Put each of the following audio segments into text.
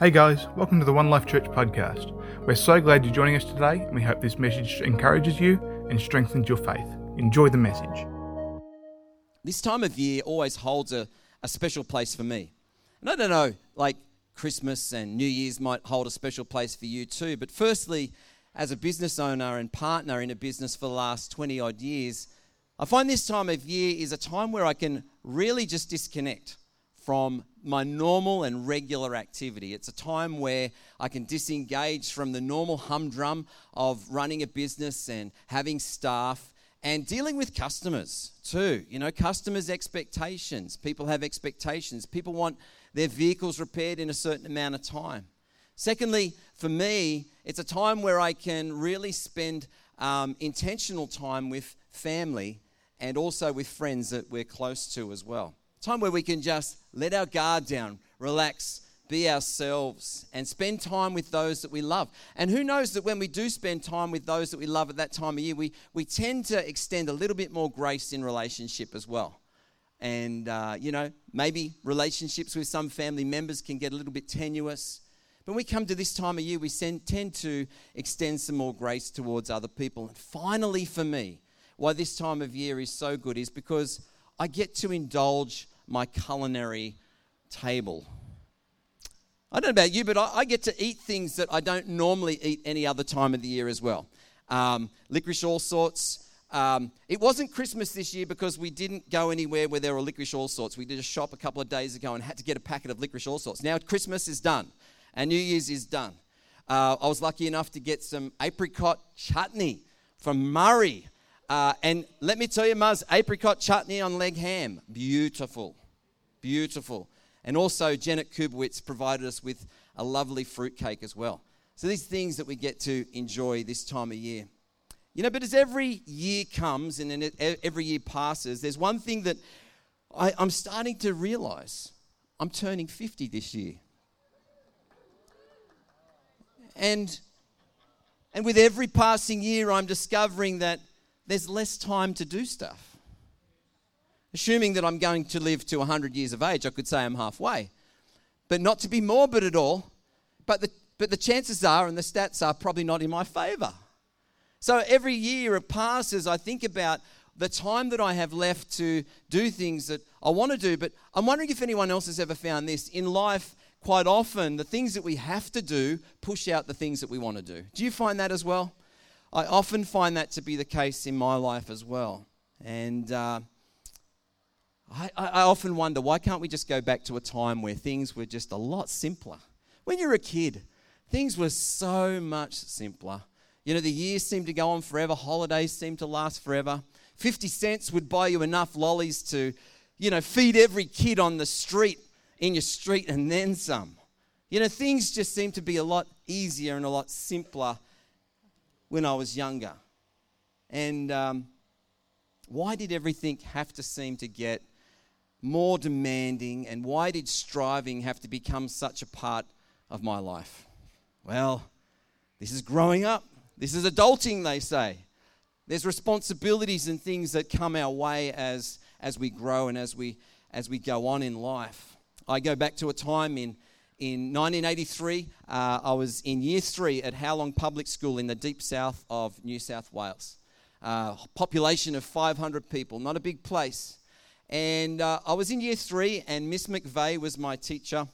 Hey guys, welcome to the One Life Church podcast. We're so glad you're joining us today, and we hope this message encourages you and strengthens your faith. Enjoy the message. This time of year always holds a, a special place for me. And I don't know, like Christmas and New Year's might hold a special place for you too, but firstly, as a business owner and partner in a business for the last 20 odd years, I find this time of year is a time where I can really just disconnect from my normal and regular activity. It's a time where I can disengage from the normal humdrum of running a business and having staff and dealing with customers too. You know, customers' expectations. People have expectations. People want their vehicles repaired in a certain amount of time. Secondly, for me, it's a time where I can really spend um, intentional time with family and also with friends that we're close to as well. Time where we can just let our guard down, relax, be ourselves, and spend time with those that we love. And who knows that when we do spend time with those that we love at that time of year, we, we tend to extend a little bit more grace in relationship as well. And, uh, you know, maybe relationships with some family members can get a little bit tenuous. But when we come to this time of year, we tend to extend some more grace towards other people. And finally, for me, why this time of year is so good is because I get to indulge my culinary table. I don't know about you, but I, I, get to eat things that I don't normally eat any other time of the year as well. Um, licorice all sorts. Um, it wasn't Christmas this year because we didn't go anywhere where there were licorice all sorts. We did a shop a couple of days ago and had to get a packet of licorice all sorts. Now Christmas is done and New Year's is done. Uh, I was lucky enough to get some apricot chutney from Murray. Uh, and let me tell you, Muzz, apricot chutney on leg ham. Beautiful. Beautiful. And also, Janet Kubowitz provided us with a lovely fruitcake as well. So, these things that we get to enjoy this time of year. You know, but as every year comes and every year passes, there's one thing that I, I'm starting to realize. I'm turning 50 this year. And, and with every passing year, I'm discovering that there's less time to do stuff. Assuming that I'm going to live to 100 years of age, I could say I'm halfway. But not to be morbid at all, but the, but the chances are and the stats are probably not in my favor. So every year it passes, I think about the time that I have left to do things that I want to do. But I'm wondering if anyone else has ever found this. In life, quite often, the things that we have to do push out the things that we want to do. Do you find that as well? I often find that to be the case in my life as well. And uh, I, I often wonder why can't we just go back to a time where things were just a lot simpler? When you're a kid, things were so much simpler. You know, the years seemed to go on forever, holidays seemed to last forever. 50 cents would buy you enough lollies to, you know, feed every kid on the street, in your street, and then some. You know, things just seem to be a lot easier and a lot simpler when I was younger. And um, why did everything have to seem to get more demanding? And why did striving have to become such a part of my life? Well, this is growing up. This is adulting, they say. There's responsibilities and things that come our way as, as we grow and as we, as we go on in life. I go back to a time in in 1983, uh, I was in year three at Howlong Public School in the deep south of New South Wales. Uh, population of 500 people, not a big place. And uh, I was in year three, and Miss McVeigh was my teacher.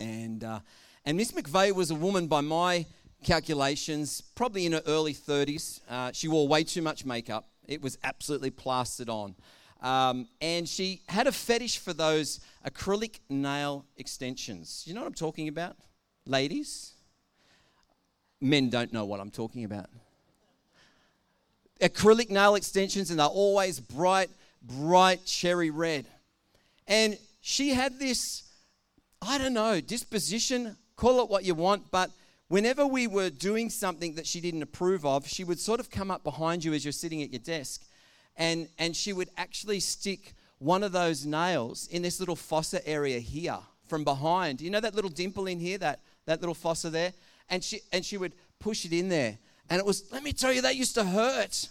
And, uh, and Miss McVeigh was a woman, by my calculations, probably in her early 30s. Uh, she wore way too much makeup, it was absolutely plastered on. Um, and she had a fetish for those acrylic nail extensions. You know what I'm talking about? Ladies? Men don't know what I'm talking about. Acrylic nail extensions, and they're always bright, bright cherry red. And she had this, I don't know, disposition, call it what you want, but whenever we were doing something that she didn't approve of, she would sort of come up behind you as you're sitting at your desk and, and she would actually stick one of those nails in this little fossa area here from behind. You know that little dimple in here, that, that little fossa there? And she, and she would push it in there. And it was, let me tell you, that used to hurt.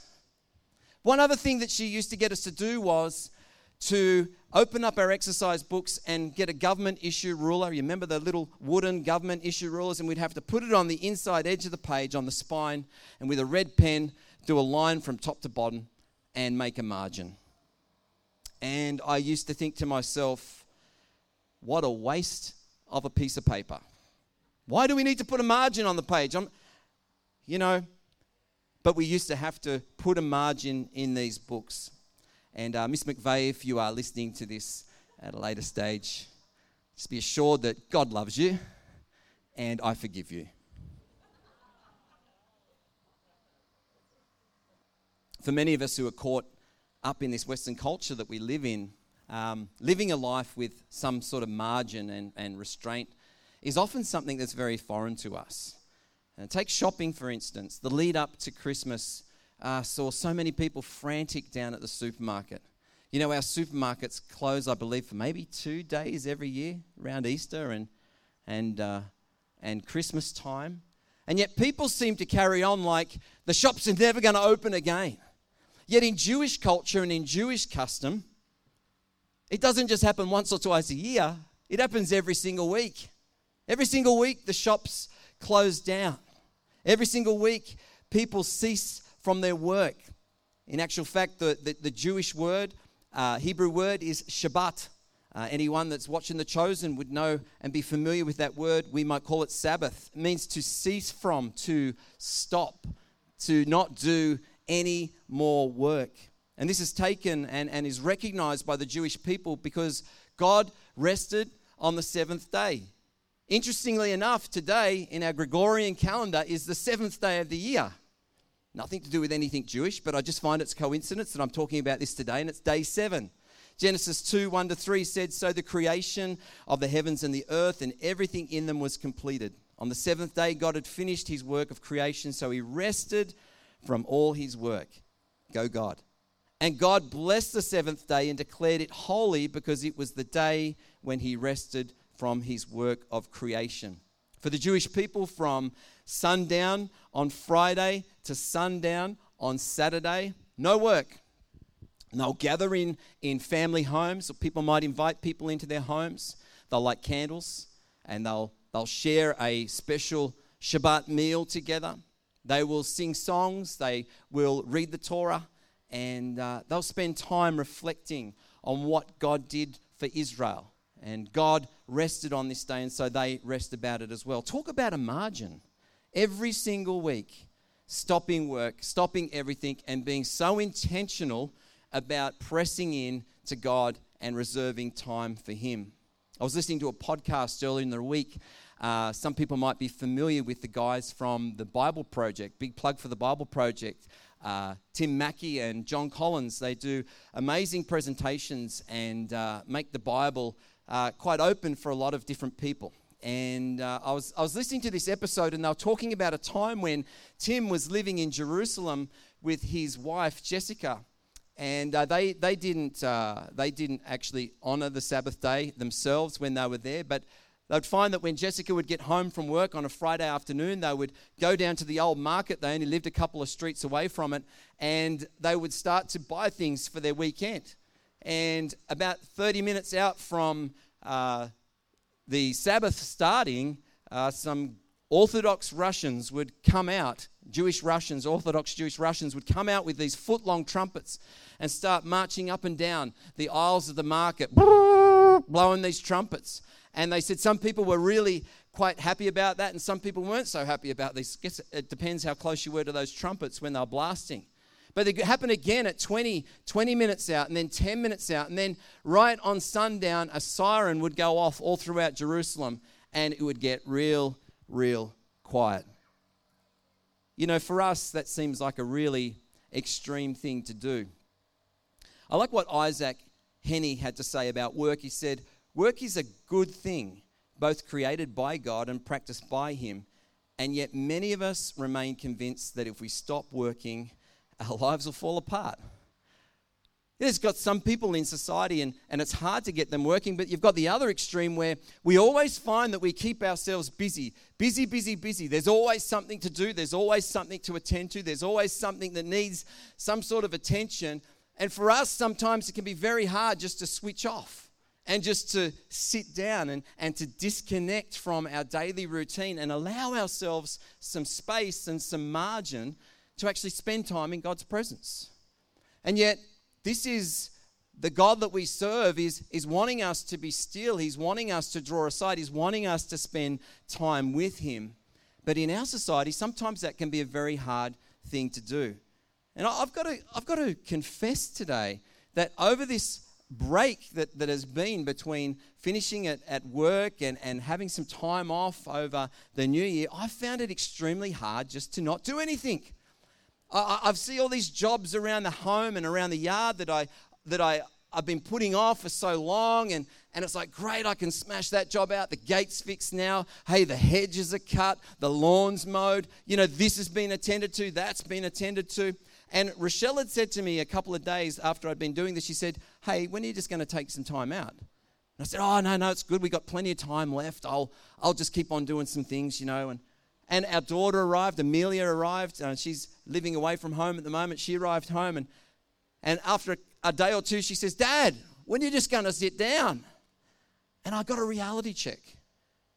One other thing that she used to get us to do was to open up our exercise books and get a government issue ruler. You remember the little wooden government issue rulers? And we'd have to put it on the inside edge of the page on the spine and with a red pen do a line from top to bottom and make a margin. And I used to think to myself, what a waste of a piece of paper. Why do we need to put a margin on the page? I'm, you know, but we used to have to put a margin in these books. And uh, Miss McVeigh, if you are listening to this at a later stage, just be assured that God loves you and I forgive you. For many of us who are caught up in this Western culture that we live in, um, living a life with some sort of margin and, and restraint is often something that's very foreign to us. And take shopping, for instance. The lead up to Christmas uh, saw so many people frantic down at the supermarket. You know, our supermarkets close, I believe, for maybe two days every year around Easter and, and, uh, and Christmas time. And yet people seem to carry on like the shops are never going to open again. Yet in Jewish culture and in Jewish custom, it doesn't just happen once or twice a year, it happens every single week. Every single week, the shops close down. Every single week, people cease from their work. In actual fact, the, the, the Jewish word, uh, Hebrew word, is Shabbat. Uh, anyone that's watching The Chosen would know and be familiar with that word. We might call it Sabbath. It means to cease from, to stop, to not do any more work. And this is taken and, and is recognized by the Jewish people because God rested on the seventh day. Interestingly enough, today in our Gregorian calendar is the seventh day of the year. Nothing to do with anything Jewish, but I just find it's coincidence that I'm talking about this today, and it's day seven. Genesis 2 1 to 3 said, So the creation of the heavens and the earth and everything in them was completed. On the seventh day, God had finished his work of creation, so he rested from all his work. Go, God. And God blessed the seventh day and declared it holy because it was the day when he rested from his work of creation. For the Jewish people, from sundown on Friday to sundown on Saturday. No work. And they'll gather in, in family homes, or people might invite people into their homes. They'll light candles and they'll, they'll share a special Shabbat meal together. They will sing songs, they will read the Torah, and uh, they'll spend time reflecting on what God did for Israel. And God rested on this day, and so they rest about it as well. Talk about a margin every single week, stopping work, stopping everything, and being so intentional about pressing in to God and reserving time for Him. I was listening to a podcast earlier in the week. Uh, some people might be familiar with the guys from the Bible Project. Big plug for the Bible Project. Uh, Tim Mackie and Jon Collins, they do amazing presentations and uh, make the Bible uh, quite open for a lot of different people and uh, I, was, I was listening to this episode, and they were talking about a time when Tim was living in Jerusalem with his wife, Jessica. And uh, they, they, didn't, uh, they didn't actually honor the Sabbath day themselves when they were there, but they'd find that when Jessica would get home from work on a Friday afternoon, they would go down to the old market. They only lived a couple of streets away from it, and they would start to buy things for their weekend. And about 30 minutes out from uh, the Sabbath starting, uh, some Orthodox Russians would come out, Jewish Russians, Orthodox Jewish Russians would come out with these foot long trumpets and start marching up and down the aisles of the market, blowing these trumpets. And they said some people were really quite happy about that, and some people weren't so happy about this. Guess it depends how close you were to those trumpets when they were blasting. But it happened again at 20, 20 minutes out, and then 10 minutes out, and then right on sundown, a siren would go off all throughout Jerusalem, and it would get real, real quiet. You know, for us, that seems like a really extreme thing to do. I like what Isaac Henney had to say about work. He said, Work is a good thing, both created by God and practiced by Him. And yet, many of us remain convinced that if we stop working, our lives will fall apart. There's got some people in society, and, and it's hard to get them working, but you've got the other extreme where we always find that we keep ourselves busy. Busy, busy, busy. There's always something to do, there's always something to attend to, there's always something that needs some sort of attention. And for us, sometimes it can be very hard just to switch off and just to sit down and, and to disconnect from our daily routine and allow ourselves some space and some margin to actually spend time in God's presence. And yet, this is the God that we serve is, is wanting us to be still. He's wanting us to draw aside. He's wanting us to spend time with Him. But in our society, sometimes that can be a very hard thing to do. And I've got to, I've got to confess today that over this break that, that has been between finishing it at work and, and having some time off over the new year, I found it extremely hard just to not do anything. I, I see all these jobs around the home and around the yard that I that I I've been putting off for so long, and, and it's like, great, I can smash that job out. The gate's fixed now. Hey, the hedges are cut, the lawn's mowed. You know, this has been attended to, that's been attended to. And Rochelle had said to me a couple of days after I'd been doing this, she said, Hey, when are you just going to take some time out? And I said, Oh, no, no, it's good. We've got plenty of time left. I'll, I'll just keep on doing some things, you know. And, and our daughter arrived, Amelia arrived. Uh, she's living away from home at the moment. She arrived home, and, and after a, a day or two, she says, Dad, when are you just going to sit down? And I got a reality check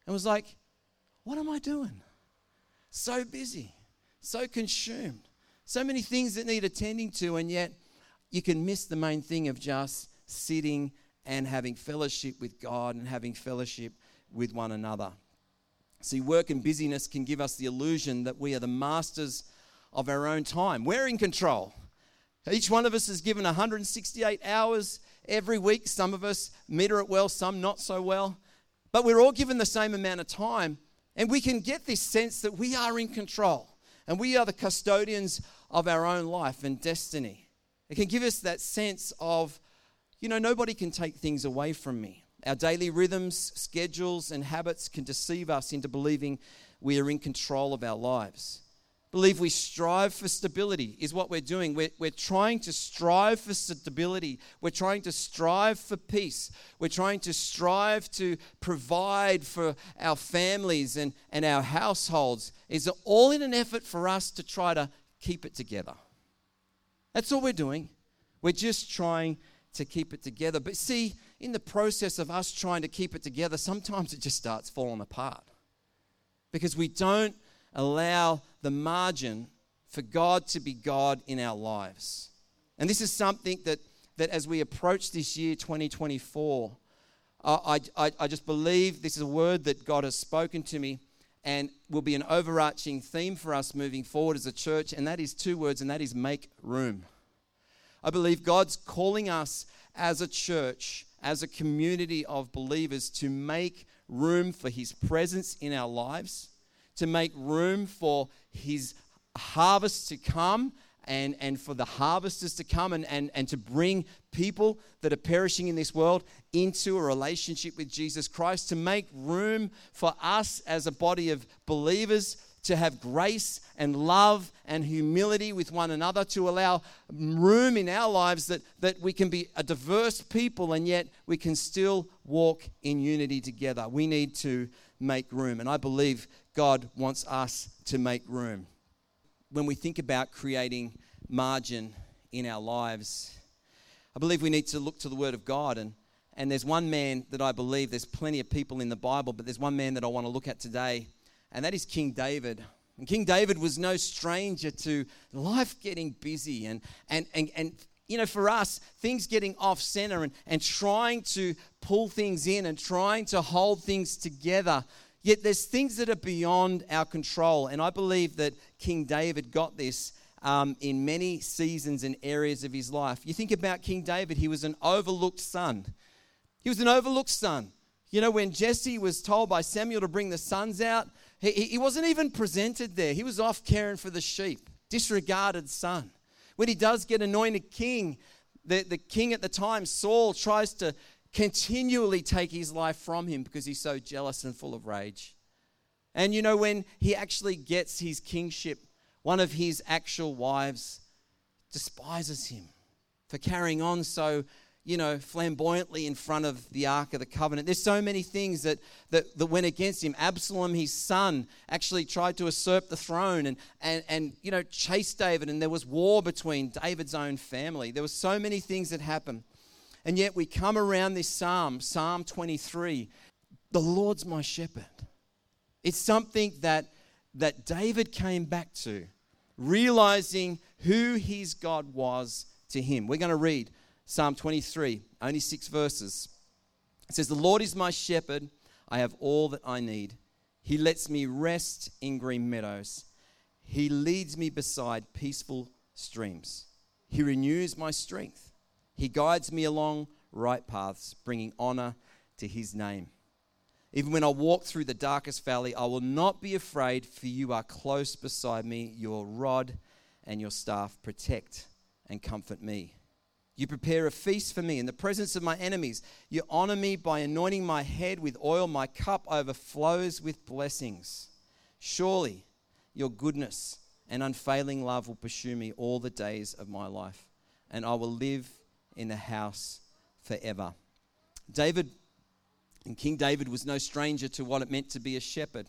and was like, What am I doing? So busy, so consumed so many things that need attending to, and yet you can miss the main thing of just sitting and having fellowship with God and having fellowship with one another. See, work and busyness can give us the illusion that we are the masters of our own time. We're in control. Each one of us is given 168 hours every week. Some of us meter it well, some not so well. But we're all given the same amount of time, and we can get this sense that we are in control and we are the custodians of our own life and destiny. It can give us that sense of, you know, nobody can take things away from me. Our daily rhythms, schedules, and habits can deceive us into believing we are in control of our lives. Believe we strive for stability is what we're doing. We're, we're trying to strive for stability. We're trying to strive for peace. We're trying to strive to provide for our families and, and our households. Is all in an effort for us to try to keep it together. That's all we're doing. We're just trying to keep it together. But see, in the process of us trying to keep it together, sometimes it just starts falling apart because we don't allow the margin for God to be God in our lives. And this is something that, that as we approach this year, 2024, I, I, I just believe this is a word that God has spoken to me and will be an overarching theme for us moving forward as a church, and that is two words, and that is make room. I believe God's calling us as a church, as a community of believers, to make room for His presence in our lives, to make room for His harvest to come and, and for the harvesters to come and, and, and to bring people that are perishing in this world into a relationship with Jesus Christ, to make room for us as a body of believers to have grace and love and humility with one another, to allow room in our lives that, that we can be a diverse people and yet we can still walk in unity together. We need to make room. And I believe God wants us to make room when we think about creating margin in our lives, I believe we need to look to the Word of God. And, and there's one man that I believe, there's plenty of people in the Bible, but there's one man that I want to look at today, and that is King David. And King David was no stranger to life getting busy and, and, and, and you know, for us, things getting off center and, and trying to pull things in and trying to hold things together Yet there's things that are beyond our control. And I believe that King David got this um, in many seasons and areas of his life. You think about King David, he was an overlooked son. He was an overlooked son. You know, when Jesse was told by Samuel to bring the sons out, he, he wasn't even presented there. He was off caring for the sheep, disregarded son. When he does get anointed king, the, the king at the time, Saul, tries to continually take his life from him because he's so jealous and full of rage. And you know, when he actually gets his kingship, one of his actual wives despises him for carrying on so you know, flamboyantly in front of the Ark of the Covenant. There's so many things that, that, that went against him. Absalom, his son, actually tried to usurp the throne and, and, and, you know, chase David, and there was war between David's own family. There were so many things that happened. And yet we come around this psalm, Psalm 23, the Lord's my shepherd. It's something that, that David came back to, realizing who his God was to him. We're going to read Psalm 23, only six verses. It says, The Lord is my shepherd. I have all that I need. He lets me rest in green meadows. He leads me beside peaceful streams. He renews my strength. He guides me along right paths, bringing honor to his name. Even when I walk through the darkest valley, I will not be afraid, for you are close beside me. Your rod and your staff protect and comfort me. You prepare a feast for me in the presence of my enemies. You honor me by anointing my head with oil. My cup overflows with blessings. Surely your goodness and unfailing love will pursue me all the days of my life, and I will live in the house forever. David and King David was no stranger to what it meant to be a shepherd.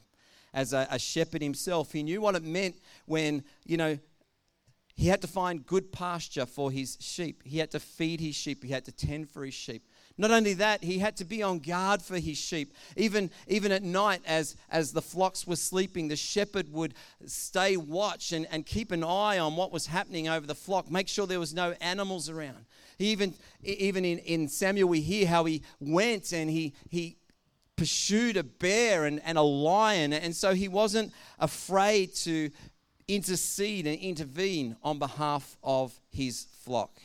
As a, a shepherd himself, he knew what it meant when, you know, he had to find good pasture for his sheep. He had to feed his sheep. He had to tend for his sheep. Not only that, he had to be on guard for his sheep. Even, even at night, as, as the flocks were sleeping, the shepherd would stay watch and, and keep an eye on what was happening over the flock, make sure there was no animals around. He even, even in, in Samuel, we hear how he went and he, he pursued a bear and, and a lion. And so he wasn't afraid to intercede and intervene on behalf of his flock.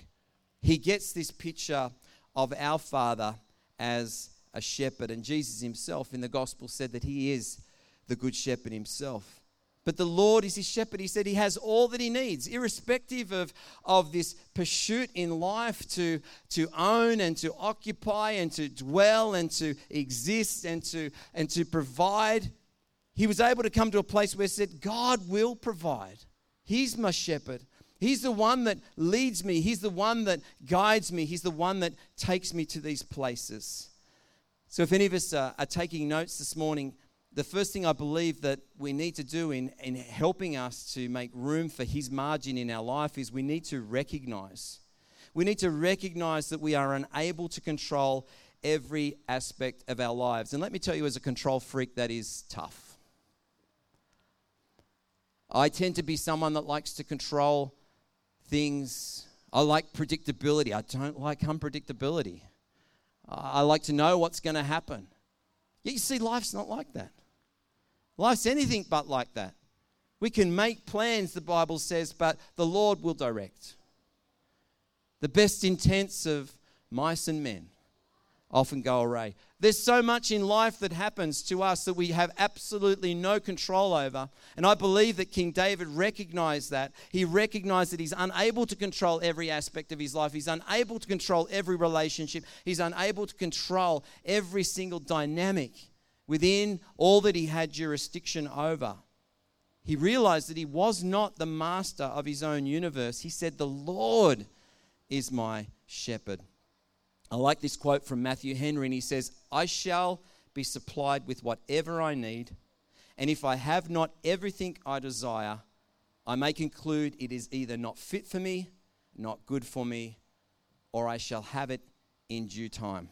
He gets this picture of our Father as a shepherd, and Jesus himself in the gospel said that he is the good shepherd himself. But the Lord is his shepherd. He said he has all that he needs, irrespective of, of this pursuit in life to, to own and to occupy and to dwell and to exist and to, and to provide he was able to come to a place where he said, God will provide. He's my shepherd. He's the one that leads me. He's the one that guides me. He's the one that takes me to these places. So, if any of us are, are taking notes this morning, the first thing I believe that we need to do in, in helping us to make room for His margin in our life is we need to recognize. We need to recognize that we are unable to control every aspect of our lives. And let me tell you, as a control freak, that is tough. I tend to be someone that likes to control things. I like predictability. I don't like unpredictability. I like to know what's going to happen. Yet you see, life's not like that. Life's anything but like that. We can make plans, the Bible says, but the Lord will direct. The best intents of mice and men often go awry. There's so much in life that happens to us that we have absolutely no control over. And I believe that King David recognized that. He recognized that he's unable to control every aspect of his life, he's unable to control every relationship, he's unable to control every single dynamic within all that he had jurisdiction over. He realized that he was not the master of his own universe. He said, The Lord is my shepherd. I like this quote from Matthew Henry, and he says, I shall be supplied with whatever I need, and if I have not everything I desire, I may conclude it is either not fit for me, not good for me, or I shall have it in due time.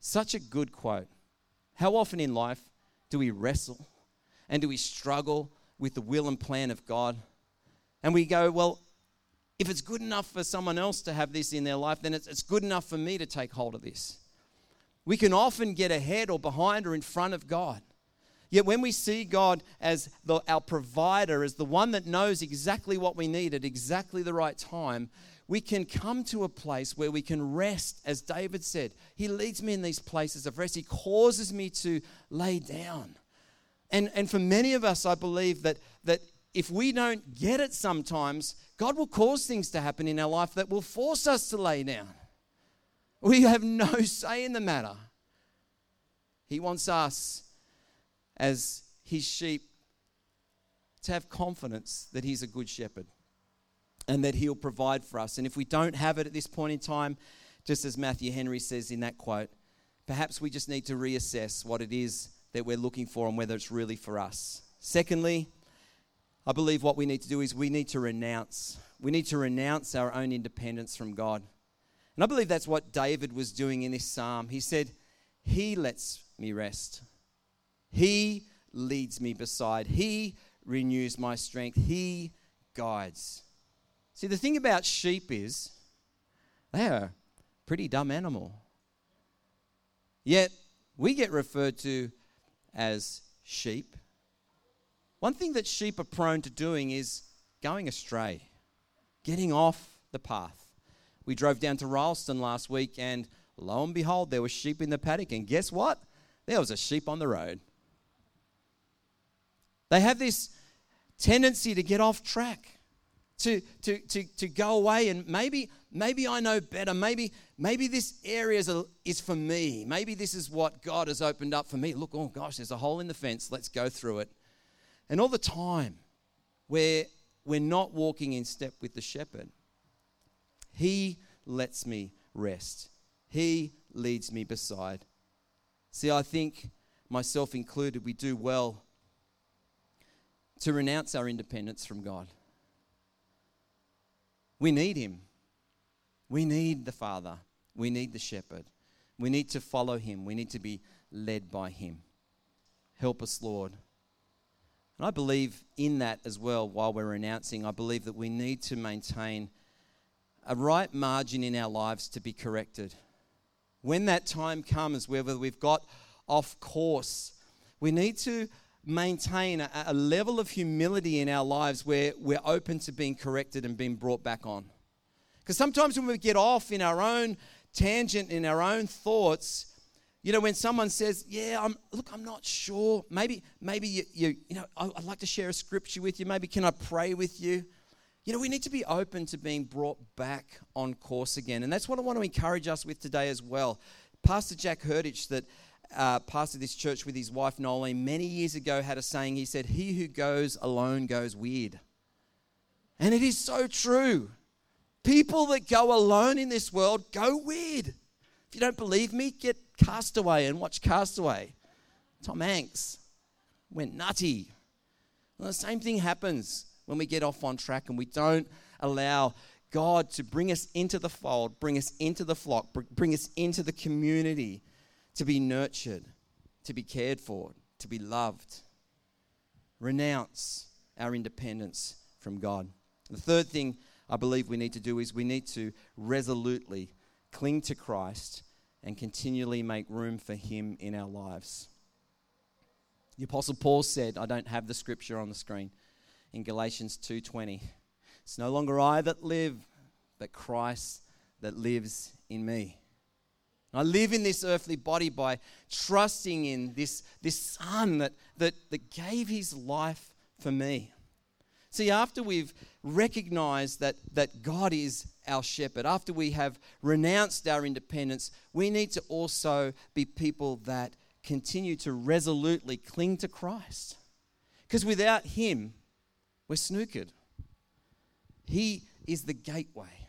Such a good quote. How often in life do we wrestle and do we struggle with the will and plan of God? And we go, well, if it's good enough for someone else to have this in their life, then it's, it's good enough for me to take hold of this. We can often get ahead or behind or in front of God. Yet when we see God as the, our provider, as the one that knows exactly what we need at exactly the right time, we can come to a place where we can rest, as David said. He leads me in these places of rest. He causes me to lay down. And, and for many of us, I believe that, that if we don't get it sometimes, God will cause things to happen in our life that will force us to lay down. We have no say in the matter. He wants us, as His sheep, to have confidence that He's a good shepherd. and that He'll provide for us. And if we don't have it at this point in time, just as Matthew Henry says in that quote, perhaps we just need to reassess what it is that we're looking for and whether it's really for us. Secondly, I believe what we need to do is we need to renounce. We need to renounce our own independence from God. And I believe that's what David was doing in this psalm. He said, He lets me rest. He leads me beside. He renews my strength. He guides. See, the thing about sheep is they are a pretty dumb animal. Yet we get referred to as sheep. One thing that sheep are prone to doing is going astray, getting off the path. We drove down to Rylstone last week, and lo and behold, there were sheep in the paddock. And guess what? There was a sheep on the road. They have this tendency to get off track, to, to, to, to go away, and maybe, maybe I know better. Maybe, maybe this area is, a, is for me. Maybe this is what God has opened up for me. Look, oh gosh, there's a hole in the fence. Let's go through it. And all the time, where we're not walking in step with the shepherd, he lets me rest. He leads me beside. See, I think, myself included, we do well to renounce our independence from God. We need Him. We need the Father. We need the shepherd. We need to follow Him. We need to be led by Him. Help us, Lord. And I believe in that as well while we're renouncing. I believe that we need to maintain a right margin in our lives to be corrected. When that time comes, whether we've got off course, we need to maintain a, a, level of humility in our lives where we're open to being corrected and being brought back on. Because sometimes when we get off in our own tangent, in our own thoughts, you know, when someone says, "Yeah, I'm look, I'm not sure. Maybe, maybe you, you, you know, I'd like to share a scripture with you. Maybe can I pray with you?" You know, we need to be open to being brought back on course again, and that's what I want to encourage us with today as well. Pastor Jack Hurditch, that uh, pastor this church with his wife Nolene, many years ago had a saying. He said, "He who goes alone goes weird," and it is so true. People that go alone in this world go weird. If you don't believe me, get Castaway and watch Castaway. Tom Hanks went nutty. Well, the same thing happens when we get off on track and we don't allow God to bring us into the fold, bring us into the flock, bring us into the community to be nurtured, to be cared for, to be loved. Renounce our independence from God. The third thing I believe we need to do is we need to resolutely cling to Christ and continually make room for Him in our lives. The Apostle Paul said, I don't have the scripture on the screen, in Galatians 2:20. It's no longer I that live, but Christ that lives in me. I live in this earthly body by trusting in this, this Son that, that, that gave his life for me. See, after we've recognized that, that God is our shepherd, after we have renounced our independence, we need to also be people that continue to resolutely cling to Christ. Because without Him, we're snookered. He is the gateway,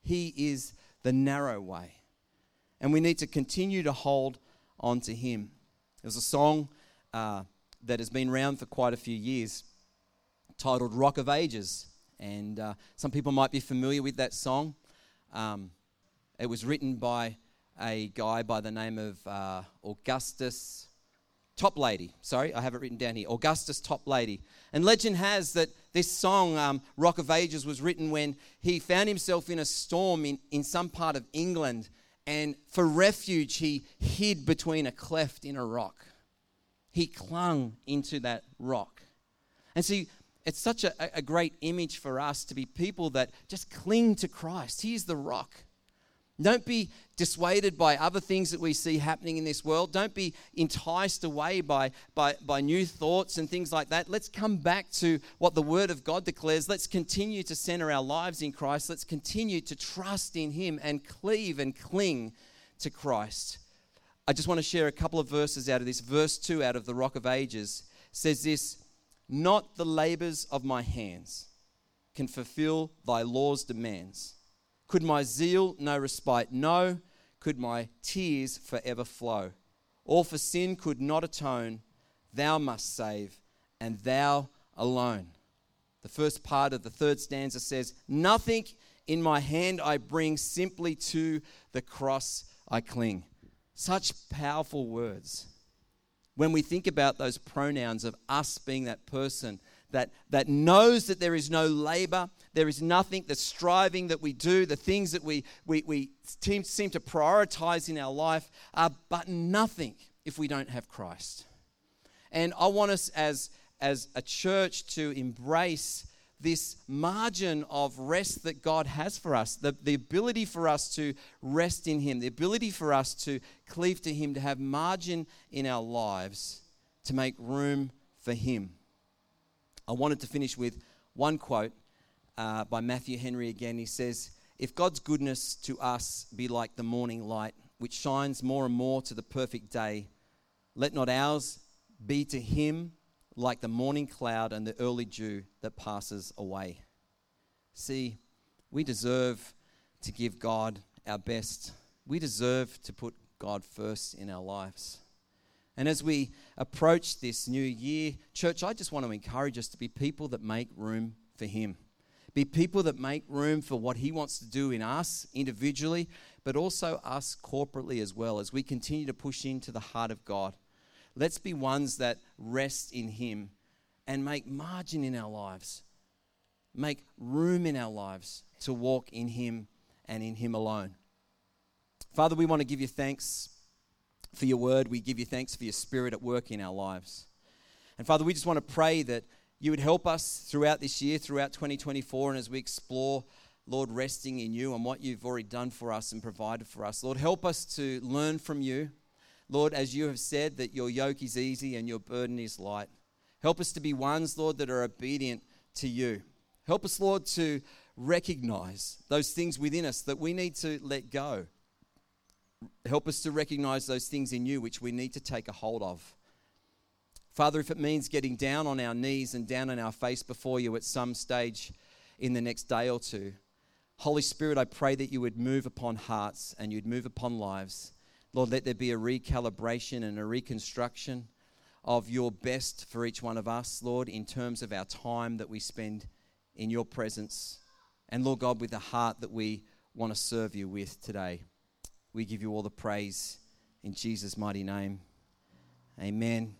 He is the narrow way. And we need to continue to hold on to Him. There's a song uh, that has been around for quite a few years titled Rock of Ages. And uh, some people might be familiar with that song. Um, it was written by a guy by the name of uh, Augustus Toplady. Sorry, I have it written down here. Augustus Toplady. And legend has that this song, um, Rock of Ages, was written when he found himself in a storm in, in some part of England. And for refuge, he hid between a cleft in a rock. He clung into that rock. And see, it's such a, a great image for us to be people that just cling to Christ. He's the rock. Don't be dissuaded by other things that we see happening in this world. Don't be enticed away by, by, by new thoughts and things like that. Let's come back to what the Word of God declares. Let's continue to center our lives in Christ. Let's continue to trust in Him and cleave and cling to Christ. I just want to share a couple of verses out of this. Verse 2 out of the Rock of Ages says this not the labors of my hands can fulfill thy law's demands? Could my zeal no respite know? Could my tears forever flow? All for sin could not atone. Thou must save, and thou alone. The first part of the third stanza says, Nothing in my hand I bring, simply to the cross I cling. Such powerful words. When we think about those pronouns of us being that person that, that knows that there is no labor, there is nothing, the striving that we do, the things that we, we, we seem, seem to prioritize in our life are but nothing if we don't have Christ. And I want us as, as a church to embrace this margin of rest that God has for us, the, the ability for us to rest in Him, the ability for us to cleave to Him, to have margin in our lives, to make room for Him. I wanted to finish with one quote uh, by Matthew Henry again. He says, If God's goodness to us be like the morning light, which shines more and more to the perfect day, let not ours be to Him like the morning cloud and the early dew that passes away. See, we deserve to give God our best. We deserve to put God first in our lives. And as we approach this new year, church, I just want to encourage us to be people that make room for Him. Be people that make room for what He wants to do in us individually, but also us corporately as well as we continue to push into the heart of God. Let's be ones that rest in Him and make margin in our lives, make room in our lives to walk in Him and in Him alone. Father, we want to give you thanks for your word. We give you thanks for your spirit at work in our lives. And Father, we just want to pray that you would help us throughout this year, throughout 2024, and as we explore, Lord, resting in you and what you've already done for us and provided for us. Lord, help us to learn from you. Lord, as you have said, that your yoke is easy and your burden is light. Help us to be ones, Lord, that are obedient to you. Help us, Lord, to recognize those things within us that we need to let go. Help us to recognize those things in you which we need to take a hold of. Father, if it means getting down on our knees and down on our face before you at some stage in the next day or two, Holy Spirit, I pray that you would move upon hearts and you'd move upon lives Lord, let there be a recalibration and a reconstruction of your best for each one of us, Lord, in terms of our time that we spend in your presence. And Lord God, with the heart that we want to serve you with today. We give you all the praise in Jesus' mighty name. Amen.